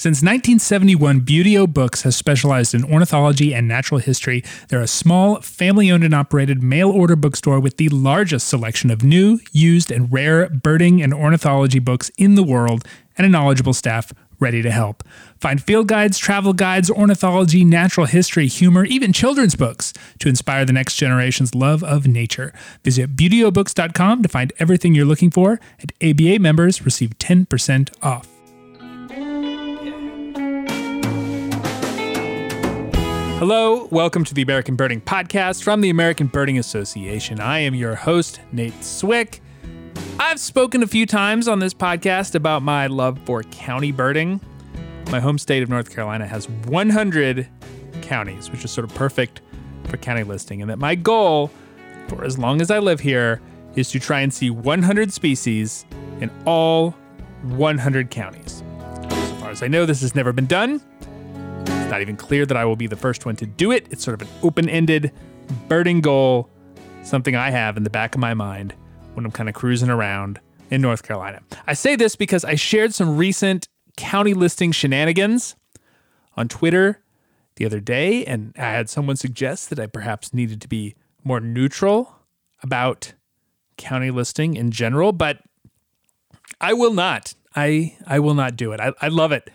Since 1971, Buteo Books has specialized in ornithology and natural history. They're a small, family owned and operated mail order bookstore with the largest selection of new, used, and rare birding and ornithology books in the world, and a knowledgeable staff ready to help. Find field guides, travel guides, ornithology, natural history, humor, even children's books to inspire the next generation's love of nature. Visit buteobooks.com to find everything you're looking for, and ABA members receive 10% off. Hello, welcome to the American Birding Podcast from the American Birding Association. I am your host, Nate Swick. I've spoken a few times on this podcast about my love for county birding. My home state of North Carolina has 100 counties, which is sort of perfect for county listing, and that my goal for as long as I live here is to try and see 100 species in all 100 counties. So far as I know, this has never been done not even clear that I will be the first one to do it. It's sort of an open ended burning goal, something I have in the back of my mind when I'm kind of cruising around in North Carolina. I say this because I shared some recent county listing shenanigans on Twitter the other day, and I had someone suggest that I perhaps needed to be more neutral about county listing in general, but I will not. I I will not do it. I, I love it.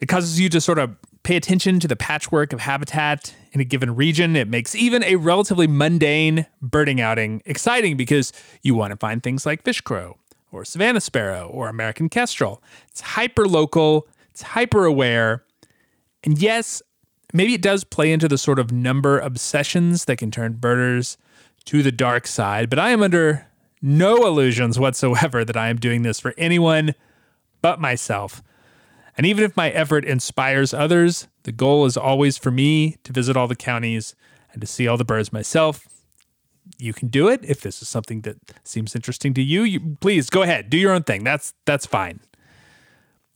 It causes you to sort of pay attention to the patchwork of habitat in a given region. It makes even a relatively mundane birding outing exciting because you want to find things like fish crow or Savannah sparrow or American kestrel. It's hyper local, it's hyper aware. And yes, maybe it does play into the sort of number obsessions that can turn birders to the dark side, but I am under no illusions whatsoever that I am doing this for anyone but myself. And even if my effort inspires others, the goal is always for me to visit all the counties and to see all the birds myself. You can do it if this is something that seems interesting to you. you please go ahead, do your own thing. That's that's fine.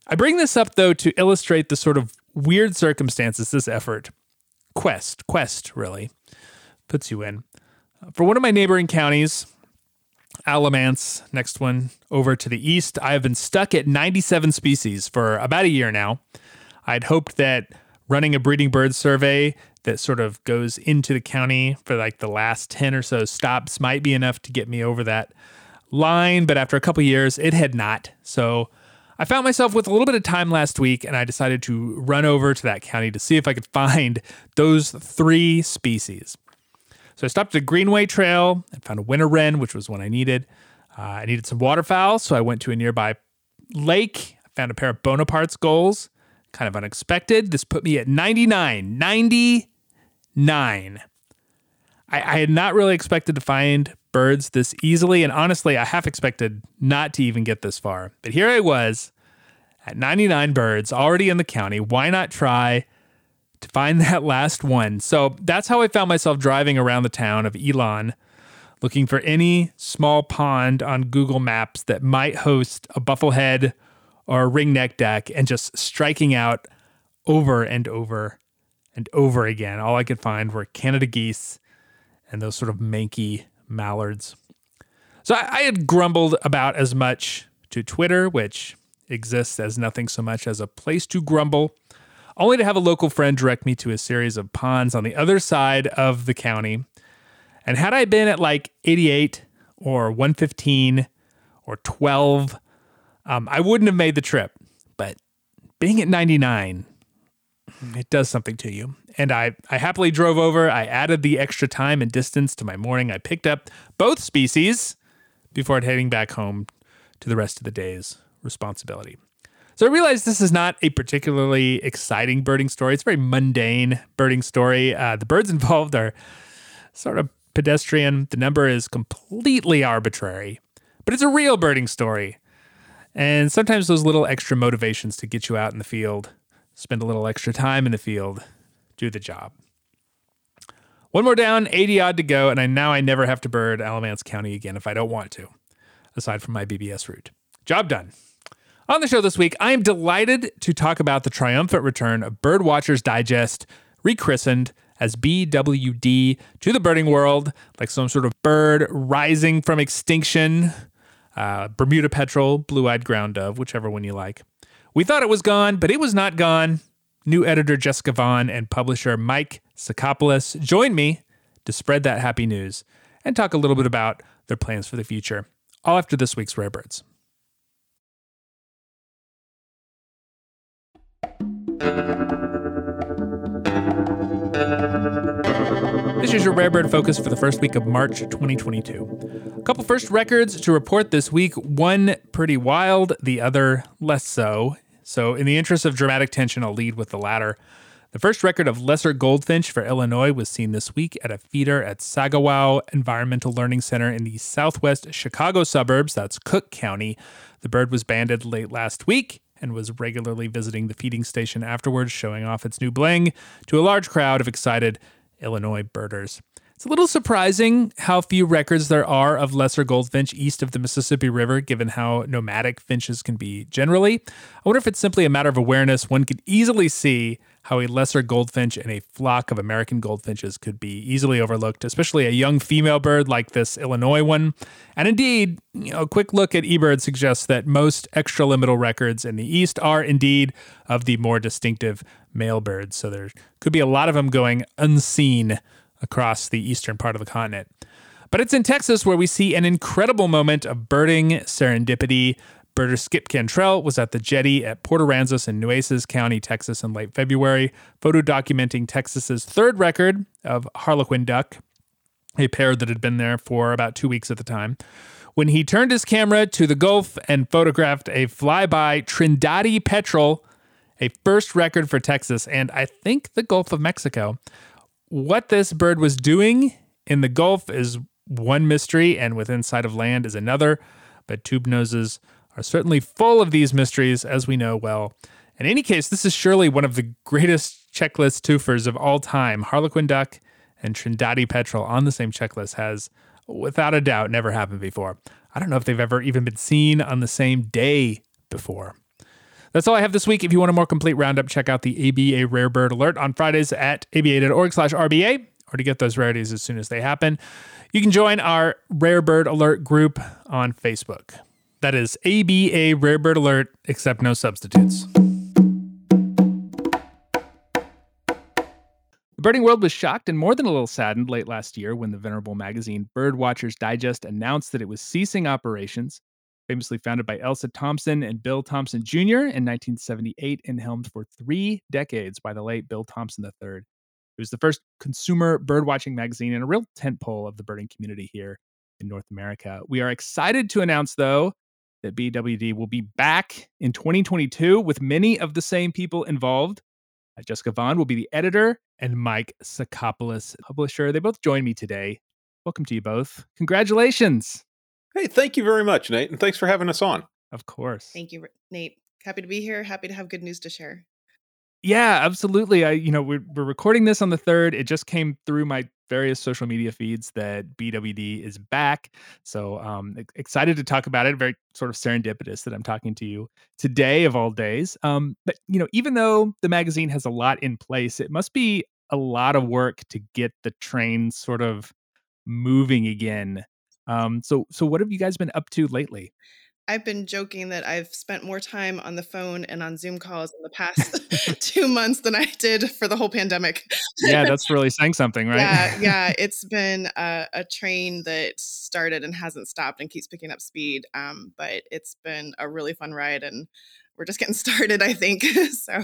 I bring this up though to illustrate the sort of weird circumstances this effort, quest, quest really, puts you in. For one of my neighboring counties, Alamance, next one over to the east. I have been stuck at 97 species for about a year now. I'd hoped that running a breeding bird survey that sort of goes into the county for like the last 10 or so stops might be enough to get me over that line, but after a couple years, it had not. So I found myself with a little bit of time last week and I decided to run over to that county to see if I could find those three species. So I stopped at a Greenway Trail and found a winter wren, which was what I needed. Uh, I needed some waterfowl, so I went to a nearby lake. I found a pair of Bonaparte's gulls, kind of unexpected. This put me at 99. 99. I, I had not really expected to find birds this easily, and honestly, I half expected not to even get this far. But here I was at 99 birds already in the county. Why not try to find that last one. So that's how I found myself driving around the town of Elon, looking for any small pond on Google Maps that might host a bufflehead or a ringneck duck and just striking out over and over and over again. All I could find were Canada geese and those sort of manky mallards. So I, I had grumbled about as much to Twitter, which exists as nothing so much as a place to grumble only to have a local friend direct me to a series of ponds on the other side of the county. And had I been at like 88 or 115 or 12, um, I wouldn't have made the trip. But being at 99, it does something to you. And I, I happily drove over. I added the extra time and distance to my morning. I picked up both species before heading back home to the rest of the day's responsibility. So I realize this is not a particularly exciting birding story. It's a very mundane birding story. Uh, the birds involved are sort of pedestrian. The number is completely arbitrary, but it's a real birding story. And sometimes those little extra motivations to get you out in the field, spend a little extra time in the field, do the job. One more down, 80 odd to go, and I now I never have to bird Alamance County again if I don't want to, aside from my BBS route. Job done. On the show this week, I am delighted to talk about the triumphant return of Birdwatchers Digest, rechristened as BWD to the birding world, like some sort of bird rising from extinction. Uh, Bermuda petrel, blue eyed ground dove, whichever one you like. We thought it was gone, but it was not gone. New editor Jessica Vaughn and publisher Mike Sakopoulos join me to spread that happy news and talk a little bit about their plans for the future, all after this week's Rare Birds. This is your Rare Bird focus for the first week of March 2022. A couple first records to report this week, one pretty wild, the other less so. So, in the interest of dramatic tension, I'll lead with the latter. The first record of lesser goldfinch for Illinois was seen this week at a feeder at Sagawau Environmental Learning Center in the southwest Chicago suburbs, that's Cook County. The bird was banded late last week and was regularly visiting the feeding station afterwards, showing off its new bling to a large crowd of excited Illinois birders. It's a little surprising how few records there are of lesser goldfinch east of the Mississippi River, given how nomadic finches can be generally. I wonder if it's simply a matter of awareness. One could easily see how a lesser goldfinch and a flock of American goldfinches could be easily overlooked, especially a young female bird like this Illinois one. And indeed, you know, a quick look at eBird suggests that most extraliminal records in the East are indeed of the more distinctive male birds. So there could be a lot of them going unseen across the eastern part of the continent. But it's in Texas where we see an incredible moment of birding serendipity Birder Skip Cantrell was at the jetty at Port Aransas in Nueces County, Texas in late February, photo documenting Texas's third record of harlequin duck, a pair that had been there for about two weeks at the time. When he turned his camera to the Gulf and photographed a flyby Trindade petrel, a first record for Texas and I think the Gulf of Mexico. What this bird was doing in the Gulf is one mystery, and within sight of land is another. But tube noses are certainly full of these mysteries, as we know well. In any case, this is surely one of the greatest checklist twofers of all time. Harlequin duck and Trindade petrel on the same checklist has, without a doubt, never happened before. I don't know if they've ever even been seen on the same day before. That's all I have this week. If you want a more complete roundup, check out the ABA Rare Bird Alert on Fridays at aba.org slash RBA or to get those rarities as soon as they happen. You can join our Rare Bird Alert group on Facebook. That is ABA Rare Bird Alert, except no substitutes. The birding world was shocked and more than a little saddened late last year when the venerable magazine Birdwatchers Digest announced that it was ceasing operations. Famously founded by Elsa Thompson and Bill Thompson Jr. in 1978 and helmed for three decades by the late Bill Thompson III. It was the first consumer birdwatching magazine and a real tentpole of the birding community here in North America. We are excited to announce, though, that BWD will be back in 2022 with many of the same people involved. Uh, Jessica Vaughn will be the editor, and Mike Sakopoulos, publisher. They both join me today. Welcome to you both. Congratulations. Hey, thank you very much, Nate, and thanks for having us on. Of course. Thank you, Nate. Happy to be here. Happy to have good news to share. Yeah, absolutely. I, you know, we're, we're recording this on the third. It just came through my various social media feeds that BWD is back. So um, excited to talk about it. Very sort of serendipitous that I'm talking to you today of all days. Um, but you know, even though the magazine has a lot in place, it must be a lot of work to get the train sort of moving again. Um, so so what have you guys been up to lately? I've been joking that I've spent more time on the phone and on Zoom calls in the past two months than I did for the whole pandemic. yeah, that's really saying something, right? Yeah, yeah. It's been a, a, train that started and hasn't stopped and keeps picking up speed. Um, but it's been a really fun ride, and we're just getting started, I think. so,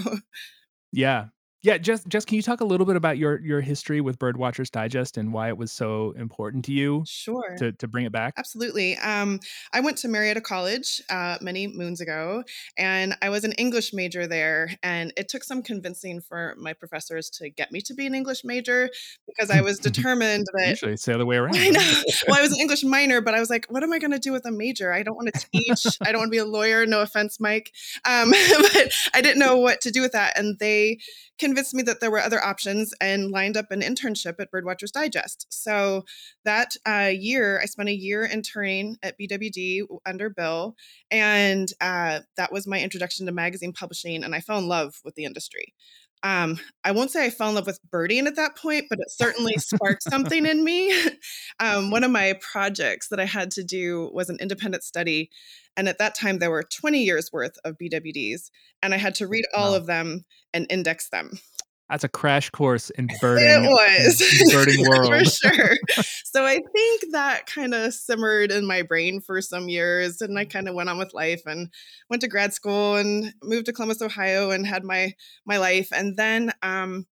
yeah, yeah, just just can you talk a little bit about your your history with Birdwatchers Digest and why it was so important to you? Sure. To to bring it back. Absolutely. Um, I went to Marietta College uh, many moons ago, and I was an English major there. And it took some convincing for my professors to get me to be an English major because I was determined that. Usually, it's the other way around. I know. well, I was an English minor, but I was like, what am I going to do with a major? I don't want to teach. I don't want to be a lawyer. No offense, Mike. Um, but I didn't know what to do with that, and they convinced me that there were other options and lined up an internship at Birdwatchers Digest. So that uh, year, I spent a year interning at BWD under Bill, and uh, that was my introduction to magazine publishing, and I fell in love with the industry. Um, I won't say I fell in love with birding at that point, but it certainly sparked something in me. Um, one of my projects that I had to do was an independent study. And at that time, there were 20 years worth of BWDs, and I had to read all wow. of them and index them. That's a crash course in birding. It was birding world for sure. so I think that kind of simmered in my brain for some years, and I kind of went on with life and went to grad school and moved to Columbus, Ohio, and had my my life. And then um,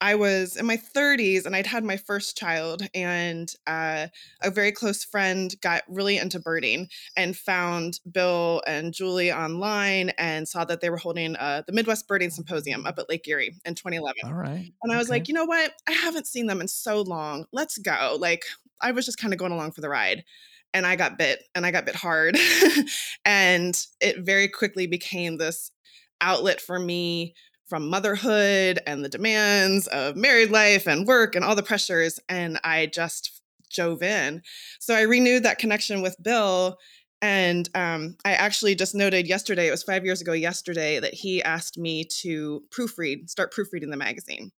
I was in my 30s and I'd had my first child, and uh, a very close friend got really into birding and found Bill and Julie online and saw that they were holding uh, the Midwest Birding Symposium up at Lake Erie in 2011. All right. And I was like, you know what? I haven't seen them in so long. Let's go. Like, I was just kind of going along for the ride and I got bit and I got bit hard. and it very quickly became this outlet for me from motherhood and the demands of married life and work and all the pressures. And I just jove in. So I renewed that connection with Bill. And um, I actually just noted yesterday, it was five years ago yesterday, that he asked me to proofread, start proofreading the magazine.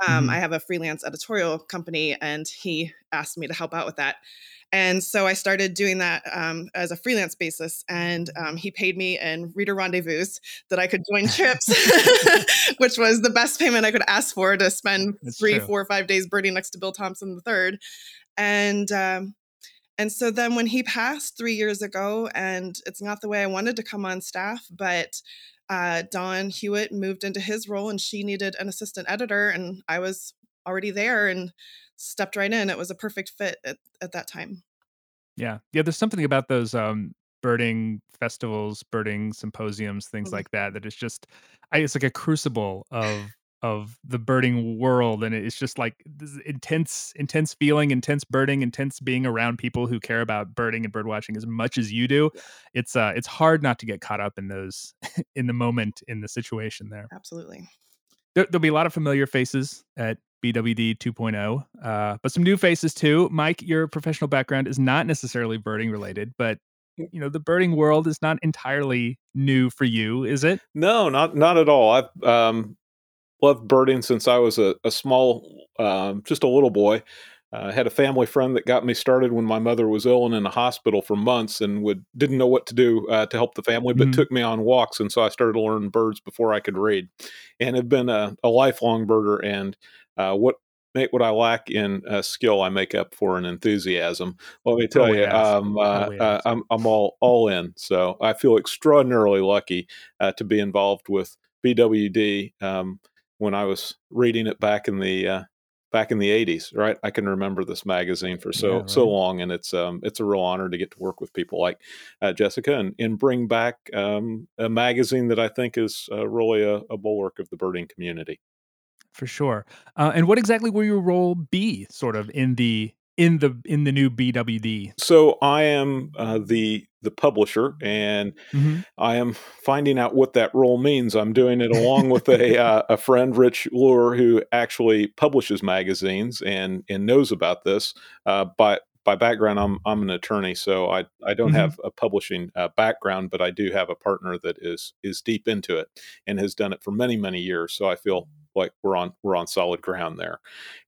Um, mm-hmm. I have a freelance editorial company, and he asked me to help out with that. And so I started doing that um, as a freelance basis. And um, he paid me in reader rendezvous that I could join trips, which was the best payment I could ask for to spend That's three, true. four, or five days birding next to Bill Thompson III. And um, and so then when he passed three years ago, and it's not the way I wanted to come on staff, but uh, Dawn Hewitt moved into his role and she needed an assistant editor, and I was already there. And stepped right in. It was a perfect fit at, at that time. Yeah. Yeah. There's something about those um, birding festivals, birding symposiums, things mm-hmm. like that, that it's just, I, it's like a crucible of, of the birding world. And it's just like this intense, intense feeling, intense birding, intense being around people who care about birding and bird watching as much as you do. It's, uh, it's hard not to get caught up in those, in the moment, in the situation there. Absolutely. There, will be a lot of familiar faces at BWD 2.0, uh, but some new faces too. Mike, your professional background is not necessarily birding related, but you know the birding world is not entirely new for you, is it? No, not not at all. I've um, loved birding since I was a, a small, um, just a little boy. I uh, had a family friend that got me started when my mother was ill and in the hospital for months, and would didn't know what to do uh, to help the family, but mm-hmm. took me on walks, and so I started to learn birds before I could read, and have been a, a lifelong birder. And uh, what Nate, what I lack in uh, skill, I make up for in enthusiasm. Let me tell oh, you, um, uh, uh, I'm, I'm all all in. So I feel extraordinarily lucky uh, to be involved with BWD. Um, when I was reading it back in the uh, back in the 80s, right? I can remember this magazine for so yeah, right. so long, and it's um, it's a real honor to get to work with people like uh, Jessica and, and bring back um, a magazine that I think is really a, a bulwark of the birding community for sure. Uh, and what exactly will your role be, sort of in the in the in the new BWD? So I am uh, the the publisher, and mm-hmm. I am finding out what that role means. I'm doing it along with a uh, a friend, Rich Lure, who actually publishes magazines and and knows about this. Uh, but by background, I'm I'm an attorney, so I I don't mm-hmm. have a publishing uh, background, but I do have a partner that is is deep into it and has done it for many many years. So I feel like we're on we're on solid ground there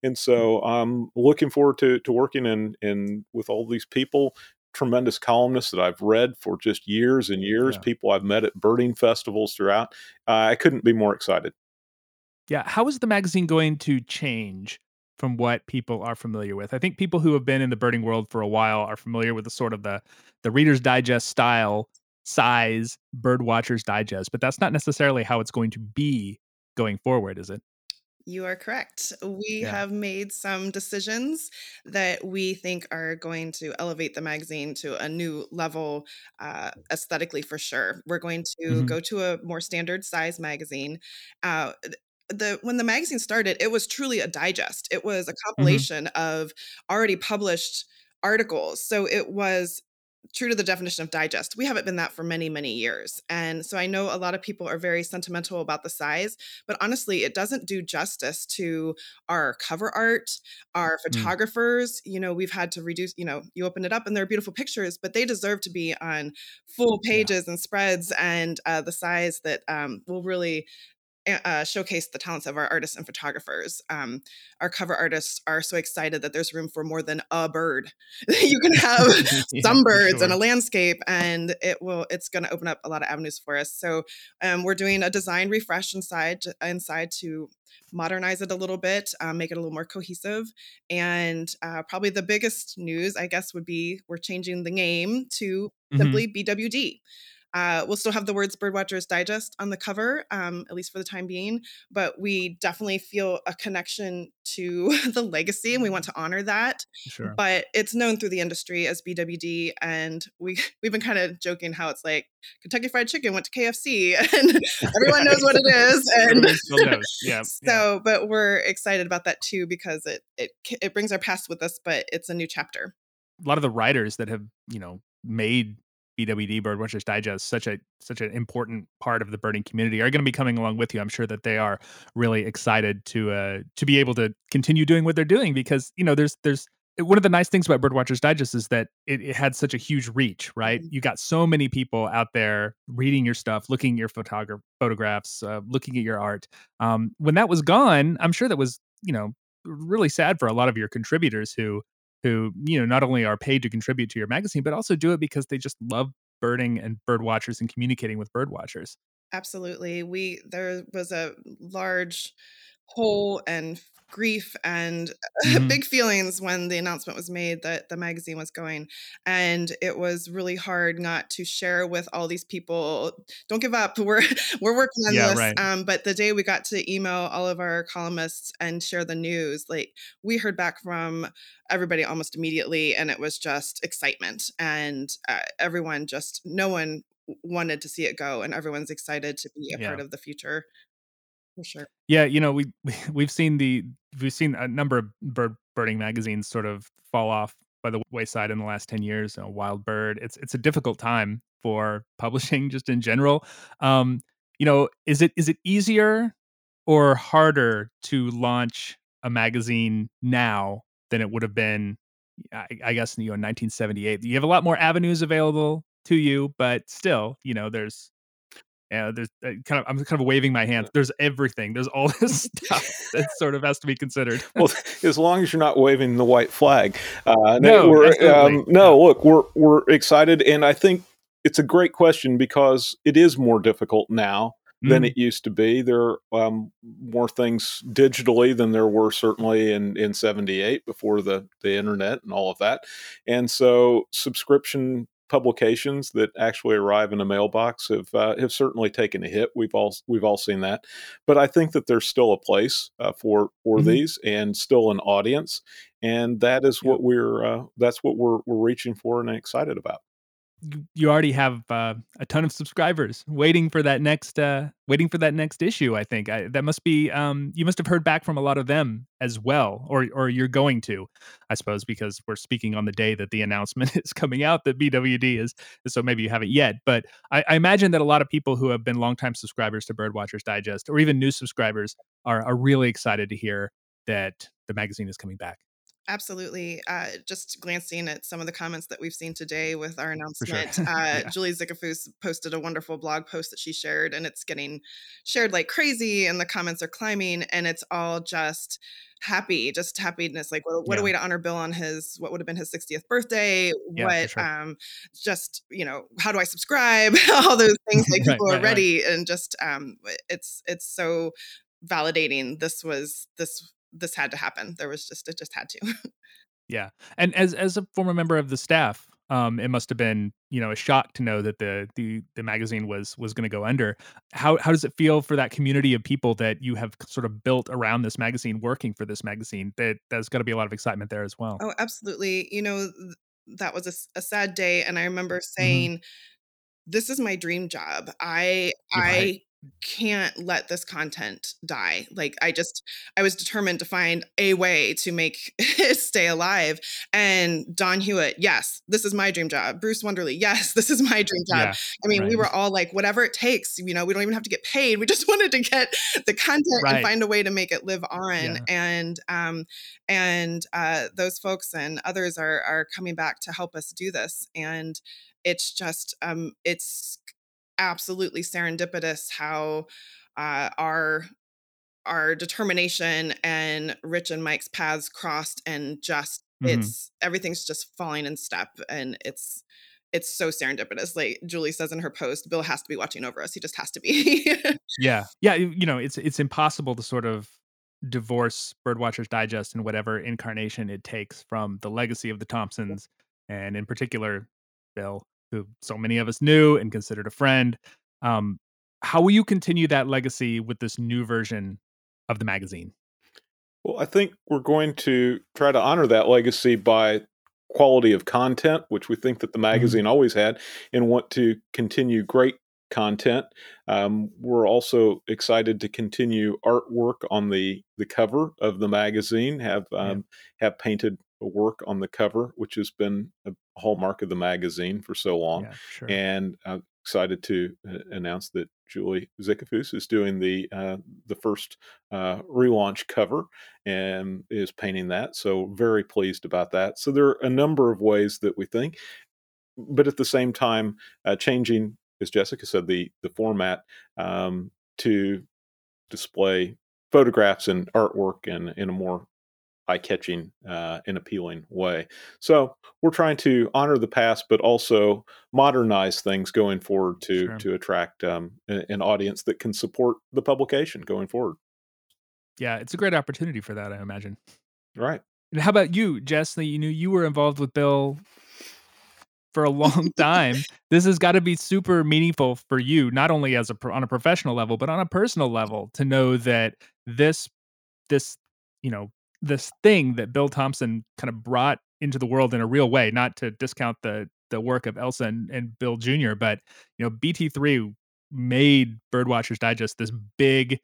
and so i'm looking forward to to working in in with all these people tremendous columnists that i've read for just years and years yeah. people i've met at birding festivals throughout uh, i couldn't be more excited yeah how is the magazine going to change from what people are familiar with i think people who have been in the birding world for a while are familiar with the sort of the the reader's digest style size bird watchers digest but that's not necessarily how it's going to be going forward, is it? You are correct. We yeah. have made some decisions that we think are going to elevate the magazine to a new level uh, aesthetically for sure. We're going to mm-hmm. go to a more standard size magazine. Uh, the when the magazine started, it was truly a digest. It was a mm-hmm. compilation mm-hmm. of already published articles. So it was true to the definition of digest. We haven't been that for many, many years. And so I know a lot of people are very sentimental about the size, but honestly, it doesn't do justice to our cover art, our Mm. photographers. You know, we've had to reduce, you know, you open it up and they're beautiful pictures, but they deserve to be on full Yeah. pages and spreads and uh, the size that um, will really uh, showcase the talents of our artists and photographers. Um, our cover artists are so excited that there's room for more than a bird. you can have Yeah, some birds and a landscape, and it will. It's going to open up a lot of avenues for us. So um, we're doing a design refresh inside inside to modernize it a little bit, um, make it a little more cohesive. And uh, probably the biggest news, I guess, would be we're changing the name to Mhm. simply BWD. Uh, we'll still have the words Birdwatchers Digest on the cover, um, at least for the time being, but we definitely feel a connection to the legacy and we want to honor that. Sure. But it's known through the industry as BWD, and we we've been kind of joking how it's like Kentucky Fried Chicken went to KFC, and everyone knows what it is. And Everyone still knows. Yeah. yeah. so, but we're excited about that too because it it it brings our past with us, but it's a new chapter. a lot of the writers that have you know made BWD Birdwatchers Digest such a such an important part of the birding community are going to be coming along with you. I'm sure that they are really excited to uh to be able to continue doing what they're doing because you know there's there's one of the nice things about Birdwatchers Digest is that it, it had such a huge reach, right? Mhm. You got so many people out there reading your stuff, looking at your photogra- photographs, uh, looking at your art. Um, when that was gone, I'm sure that was you know really sad for a lot of your contributors who who you know not only are paid to contribute to your magazine but also do it because they just love birding and bird watchers and communicating with bird watchers Absolutely. We there was a large hole and grief and Mhm. big feelings when the announcement was made that the magazine was going and it was really hard not to share with all these people don't give up we're we're working on Yeah, this right. um, but the day we got to email all of our columnists and share the news like we heard back from everybody almost immediately and it was just excitement and uh, everyone just no one wanted to see it go and everyone's excited to be a part of the future for sure. Yeah you know we we've seen the we've seen a number of bird birding magazines sort of fall off by the wayside in the last 10 years you know, wild bird. It's it's a difficult time for publishing just in general. Um you know is it is it easier or harder to launch a magazine now than it would have been I, I guess you know in 1978 you have a lot more avenues available to you but still you know there's yeah there's uh, kind of i'm kind of waving my hands. There's everything. There's all this stuff that sort of has to be considered. Well, as long as you're not waving the white flag. Uh, No, we're, um, no, look, we're we're excited, and I think it's a great question because it is more difficult now than Mm, it used to be. There are um, more things digitally than there were certainly in in '78 before the the internet and all of that, and so subscription publications that actually arrive in a mailbox have uh, have certainly taken a hit. We've all we've all seen that, but I think that there's still a place uh, for for Mhm. these and still an audience, and that is Yeah. what we're uh, that's what we're we're reaching for and excited about. You- already have uh, a ton of subscribers waiting for that next uh, waiting for that next issue i think. I, that must be um, you must have heard back from a lot of them as well or or you're going to i suppose because we're speaking on the day that the announcement is coming out that bwd is so maybe you haven't yet but I, I imagine that a lot of people who have been longtime subscribers to birdwatchers digest or even new subscribers are, are really excited to hear that the magazine is coming back Absolutely. Uh, just glancing at some of the comments that we've seen today with our for sure announcement, uh, yeah Julie Zickefoose posted a wonderful blog post that she shared, and it's getting shared like crazy, and the comments are climbing, and it's all just happy, just happiness. Like, what, what a way to honor Bill on his what would have been his 60th birthday. yeah What, sure um, just you know, how do I subscribe? all those things. Like, right people are right right ready, and just um, it's it's so validating. This was this this had to happen. There was just it just had to. Yeah, and as as a former member of the staff, um, it must have been you know a shock to know that the the the magazine was was going to go under. How how does it feel for that community of people that you have sort of built around this magazine, working for this magazine? That there's got to be a lot of excitement there as well. Oh, absolutely. You know, th- that was a sad day. And I remember hmm saying, this is my dream job. I, You're right. Can't let this content die. Like I just I was determined to find a way to make it stay alive. And Dawn Hewitt, yes, this is my dream job. Bruce Wonderly, yes, this is my dream job. Yeah, I mean, right. we were all like, whatever it takes, you know, we don't even have to get paid. We just wanted to get the content right. and find a way to make it live on. Yeah. And um and uh those folks and others are are coming back to help us do this. And it's just um it's absolutely serendipitous how uh, our our determination and Rich and Mike's paths crossed, and just mm-hmm. it's everything's just falling in step, and it's it's so serendipitous. Like Julie says in her post, Bill has to be watching over us. He just has to be. yeah, yeah. You know, it's it's impossible to sort of divorce Birdwatchers Digest and whatever incarnation it takes from the legacy of the Thompsons, and in particular, Bill who so many of us knew and considered a friend. Um, how will you continue that legacy with this new version of the magazine? Well, I think we're going to try to honor that legacy by quality of content, which we think that the mm-hmm. magazine mm-hmm. always had, and want to continue great content. Um, we're also excited to continue artwork on the the cover of the magazine. Have um, yeah. have painted a work on the cover, which has been a hallmark of the magazine for so long. Yeah, sure. And I'm excited to uh, announce that Julie Zickefoose is doing the uh, the first uh, relaunch cover and is painting that. So very pleased about that. So there are a number of ways that we think, but at the same time, uh, changing, as Jessica said, the the format um, to display photographs and artwork and in a more eye catching uh, and appealing way. So we're trying to honor the past, but also modernize things going forward to sure. to attract um, an audience that can support the publication going forward. Yeah, it's a great opportunity for that, I imagine. Right. And how about you, Jess? You knew you were involved with Bill for a long time. this has got to be super meaningful for you, not only as a on a professional level, but on a personal level, to know that this this you know this thing that Bill Thompson kind of brought into the world in a real way, not to discount the the work of Elsa and, and Bill Jr., but you know, BT3 made Birdwatchers Digest this big,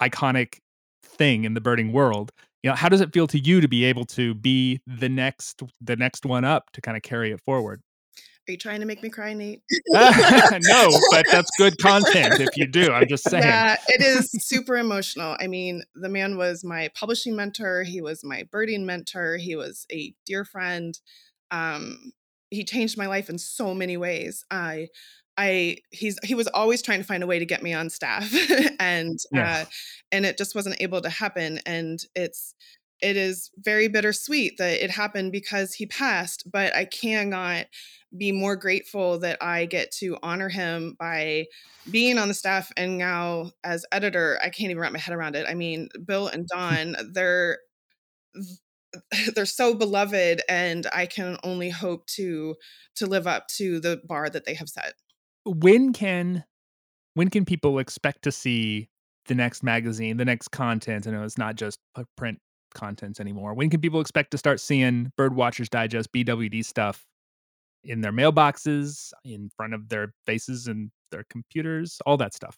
iconic thing in the birding world. You know, how does it feel to you to be able to be the next the next one up to kind of carry it forward? Are you trying to make me cry, Nate? no, but that's good content if you do. I'm just saying. Yeah, it is super emotional. I mean, the man was my publishing mentor. He was my birding mentor. He was a dear friend. Um, he changed my life in so many ways. I I he's he was always trying to find a way to get me on staff and yeah. uh, and it just wasn't able to happen and it's it is very bittersweet that it happened because he passed but I cannot be more grateful that I get to honor him by being on the staff and now as editor. I can't even wrap my head around it. I mean, Bill and Dawn, they're they're so beloved and I can only hope to to live up to the bar that they have set. When can when can people expect to see the next magazine, the next content? I know it's not just print content anymore. When can people expect to start seeing Birdwatchers Digest BWD stuff in their mailboxes, in front of their faces and their computers, all that stuff.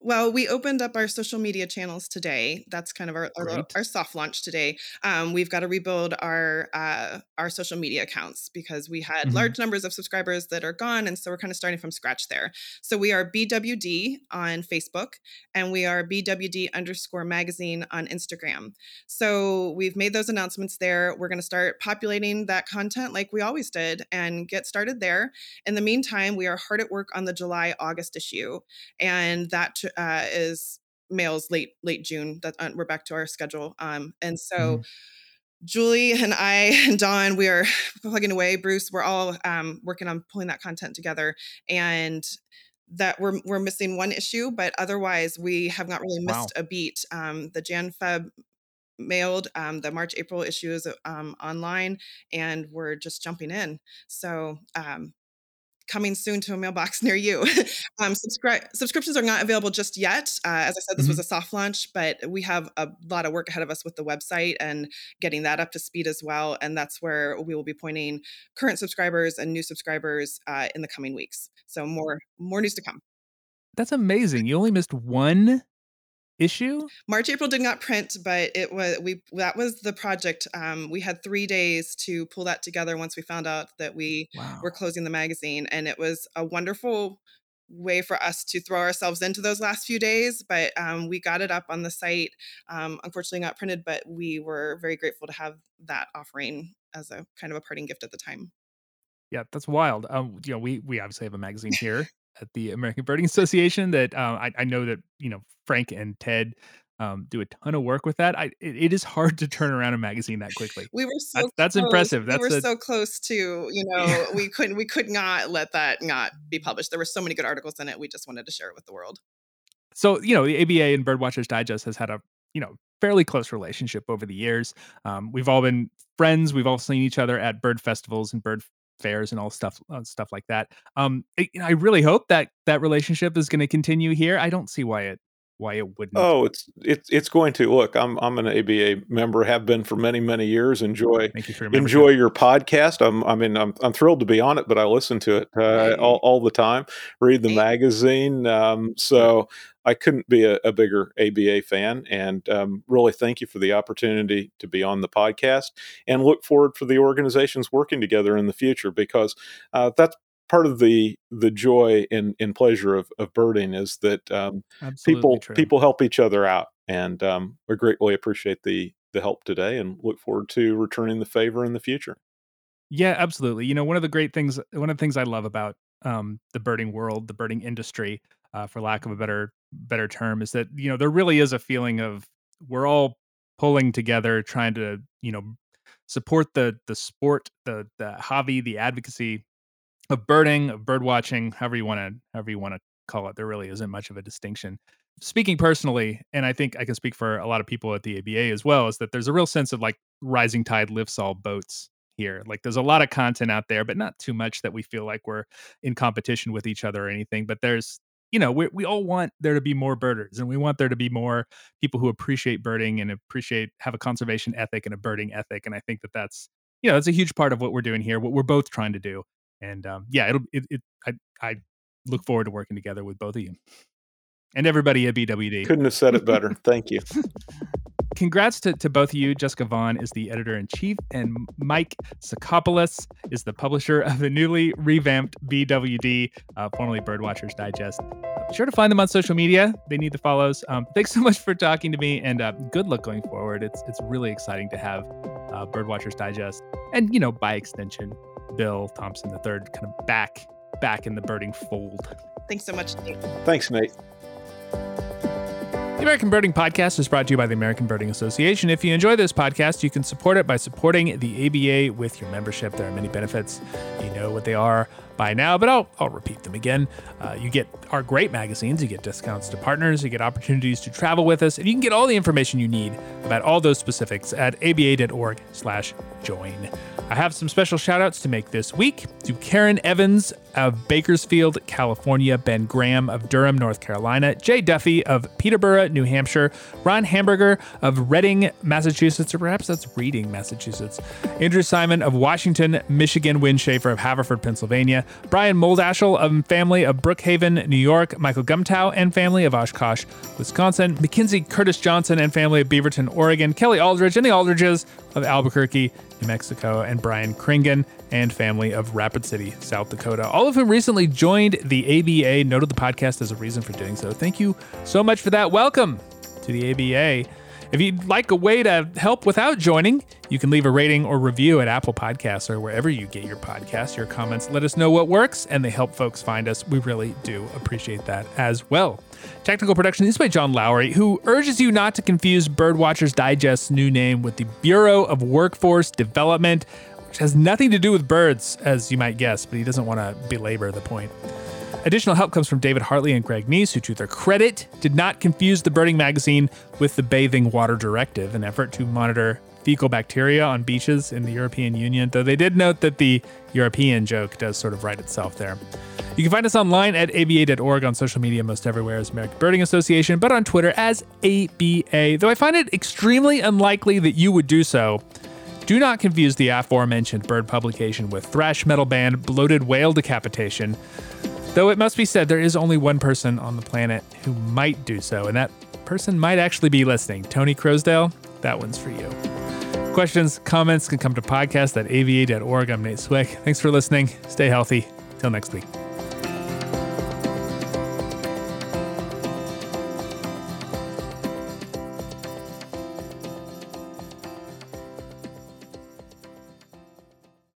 Well, we opened up our social media channels today. That's kind of our our, our, soft launch today. Um, we've got to rebuild our uh, our social media accounts because we had mm-hmm. large numbers of subscribers that are gone, and so we're kind of starting from scratch there. So we are BWD on Facebook, and we are BWD underscore magazine on Instagram. So we've made those announcements there. We're going to start populating that content like we always did, and get started there. In the meantime, we are hard at work on the July August issue, and that uh, is mails late late June. That uh, we're back to our schedule. Um, and so. Mm. Julie and I and Dawn, we are plugging away. Bruce, we're all um, working on pulling that content together, and that we're we're missing one issue, but otherwise we have not really missed wow. a beat. Um, the Jan Feb mailed, um, the March April issue is um, online, and we're just jumping in. So um, coming soon to a mailbox near you. um, subscri- subscriptions are not available just yet. Uh, as I said, this mm-hmm. was a soft launch, but we have a lot of work ahead of us with the website and getting that up to speed as well. And that's where we will be pointing current subscribers and new subscribers uh, in the coming weeks. So more more news to come. that's amazing. You only missed one issue. March April did not print, but it was we that was the project. Um, we had three days to pull that together once we found out that we Wow. were closing the magazine, and it was a wonderful way for us to throw ourselves into those last few days. But um, we got it up on the site. Um, unfortunately, not printed, but we were very grateful to have that offering as a kind of a parting gift at the time. Yeah, that's wild. Um, you know, we we obviously have a magazine here at the American Birding Association that uh, I, I know that you know Frank and Ted um, do a ton of work with that. I it, it is hard to turn around a magazine that quickly. We were so That's- that's close. impressive. we were a- so close to you know we couldn't we could not let that not be published. There were so many good articles in it. We just wanted to share it with the world. So you know, the ABA and Birdwatchers Digest has had a you know fairly close relationship over the years. Um, we've all been friends. We've all seen each other at bird festivals and bird fairs and all stuff uh, stuff like that. Um, I, I really hope that that relationship is going to continue here. I don't see why it why it wouldn't. Oh, it's it's it's going to look. I'm I'm an ABA member, have been for many many years. Enjoy Thank you for your enjoy your podcast. I'm I mean I'm I'm thrilled to be on it, but I listen to it uh, all all the time. Read the magazine. Um, so I couldn't be a, a bigger ABA fan, and um, really thank you for the opportunity to be on the podcast, and look forward for the organizations working together in the future because uh, that's part of the the joy and, and pleasure of, of birding is that um, people true. people help each other out and um, we greatly appreciate the the help today and look forward to returning the favor in the future Yeah, absolutely. You know, one of the great things, one of the things I love about um, the birding world, the birding industry, uh, for lack of a better better term, is that you know there really is a feeling of we're all pulling together, trying to you know support the the sport, the the hobby, the advocacy of birding, of bird watching, however you want to however you want to call it. There really isn't much of a distinction. Speaking personally, and I think I can speak for a lot of people at the ABA as well, is that there's a real sense of like rising tide lifts all boats here. Like there's a lot of content out there, but not too much that we feel like we're in competition with each other or anything. But there's, you know, we we all want there to be more birders, and we want there to be more people who appreciate birding and appreciate have a conservation ethic and a birding ethic. And I think that that's, you know, that's a huge part of what we're doing here. What we're both trying to do. And um, yeah, it'll it, it I I look forward to working together with both of you and everybody at BWD. couldn't have said it better thank you Congrats to, to both of you. Jessica Vaughn is the editor in chief, and Mike Sakopoulos is the publisher of the newly revamped BWD, uh, formerly Birdwatchers Digest. Be sure to find them on social media. They need the follows. Um, thanks so much for talking to me, and uh, good luck going forward. It's it's really exciting to have uh, Birdwatchers Digest, and you know, by extension, Bill Thompson III kind of back back in the birding fold. Thanks so much. Nate. thanks nate The American Birding Podcast is brought to you by the American Birding Association. If you enjoy this podcast, you can support it by supporting the ABA with your membership. There are many benefits. You know what they are by now, but I'll, I'll repeat them again. Uh, you get our great magazines, you get discounts to partners, you get opportunities to travel with us, and you can get all the information you need about all those specifics at aba.org slash join. I have some special shout outs to make this week to Karen Evans of Bakersfield, California, Ben Graham of Durham, North Carolina, Jay Duffy of Peterborough, New Hampshire, Ron Hamburger of Reading, Massachusetts, or perhaps that's Reading, Massachusetts, Andrew Simon of Washington, Michigan, Win Schaefer of Haverford, Pennsylvania, Brian Moldashel of family of Brookhaven, New York, Michael Gumtow and family of Oshkosh, Wisconsin, Mackenzie Curtis Johnson and family of Beaverton, Oregon, Kelly Aldridge and the Aldridges of Albuquerque, New Mexico, and Brian Kringen and family of Rapid City, South Dakota, all of whom recently joined the ABA, noted the podcast as a reason for doing so. Thank you so much for that. Welcome to the ABA. If you'd like a way to help without joining, you can leave a rating or review at Apple Podcasts or wherever you get your podcasts. Your comments let us know what works and they help folks find us. We really do appreciate that as well. Technical production is by John Lowry, who urges you not to confuse Birdwatchers Digest's new name with the Bureau of Workforce Development, which has nothing to do with birds, as you might guess, but he doesn't want to belabor the point. Additional help comes from David Hartley and Greg Neese, who, to their credit, did not confuse the birding magazine with the Bathing Water Directive, an effort to monitor fecal bacteria on beaches in the European Union, though they did note that the European joke does sort of write itself there. You can find us online at aba.org, on social media most everywhere as American Birding Association, but on Twitter as ABA, though I find it extremely unlikely that you would do so. Do not confuse the aforementioned bird publication with thrash metal band Bloated Whale Decapitation. Though it must be said, there is only one person on the planet who might do so, and that person might actually be listening. Tony Crosdale, that one's for you. Questions, comments can come to podcast at aba.org. I'm Nate Swick. Thanks for listening. Stay healthy. Till next week.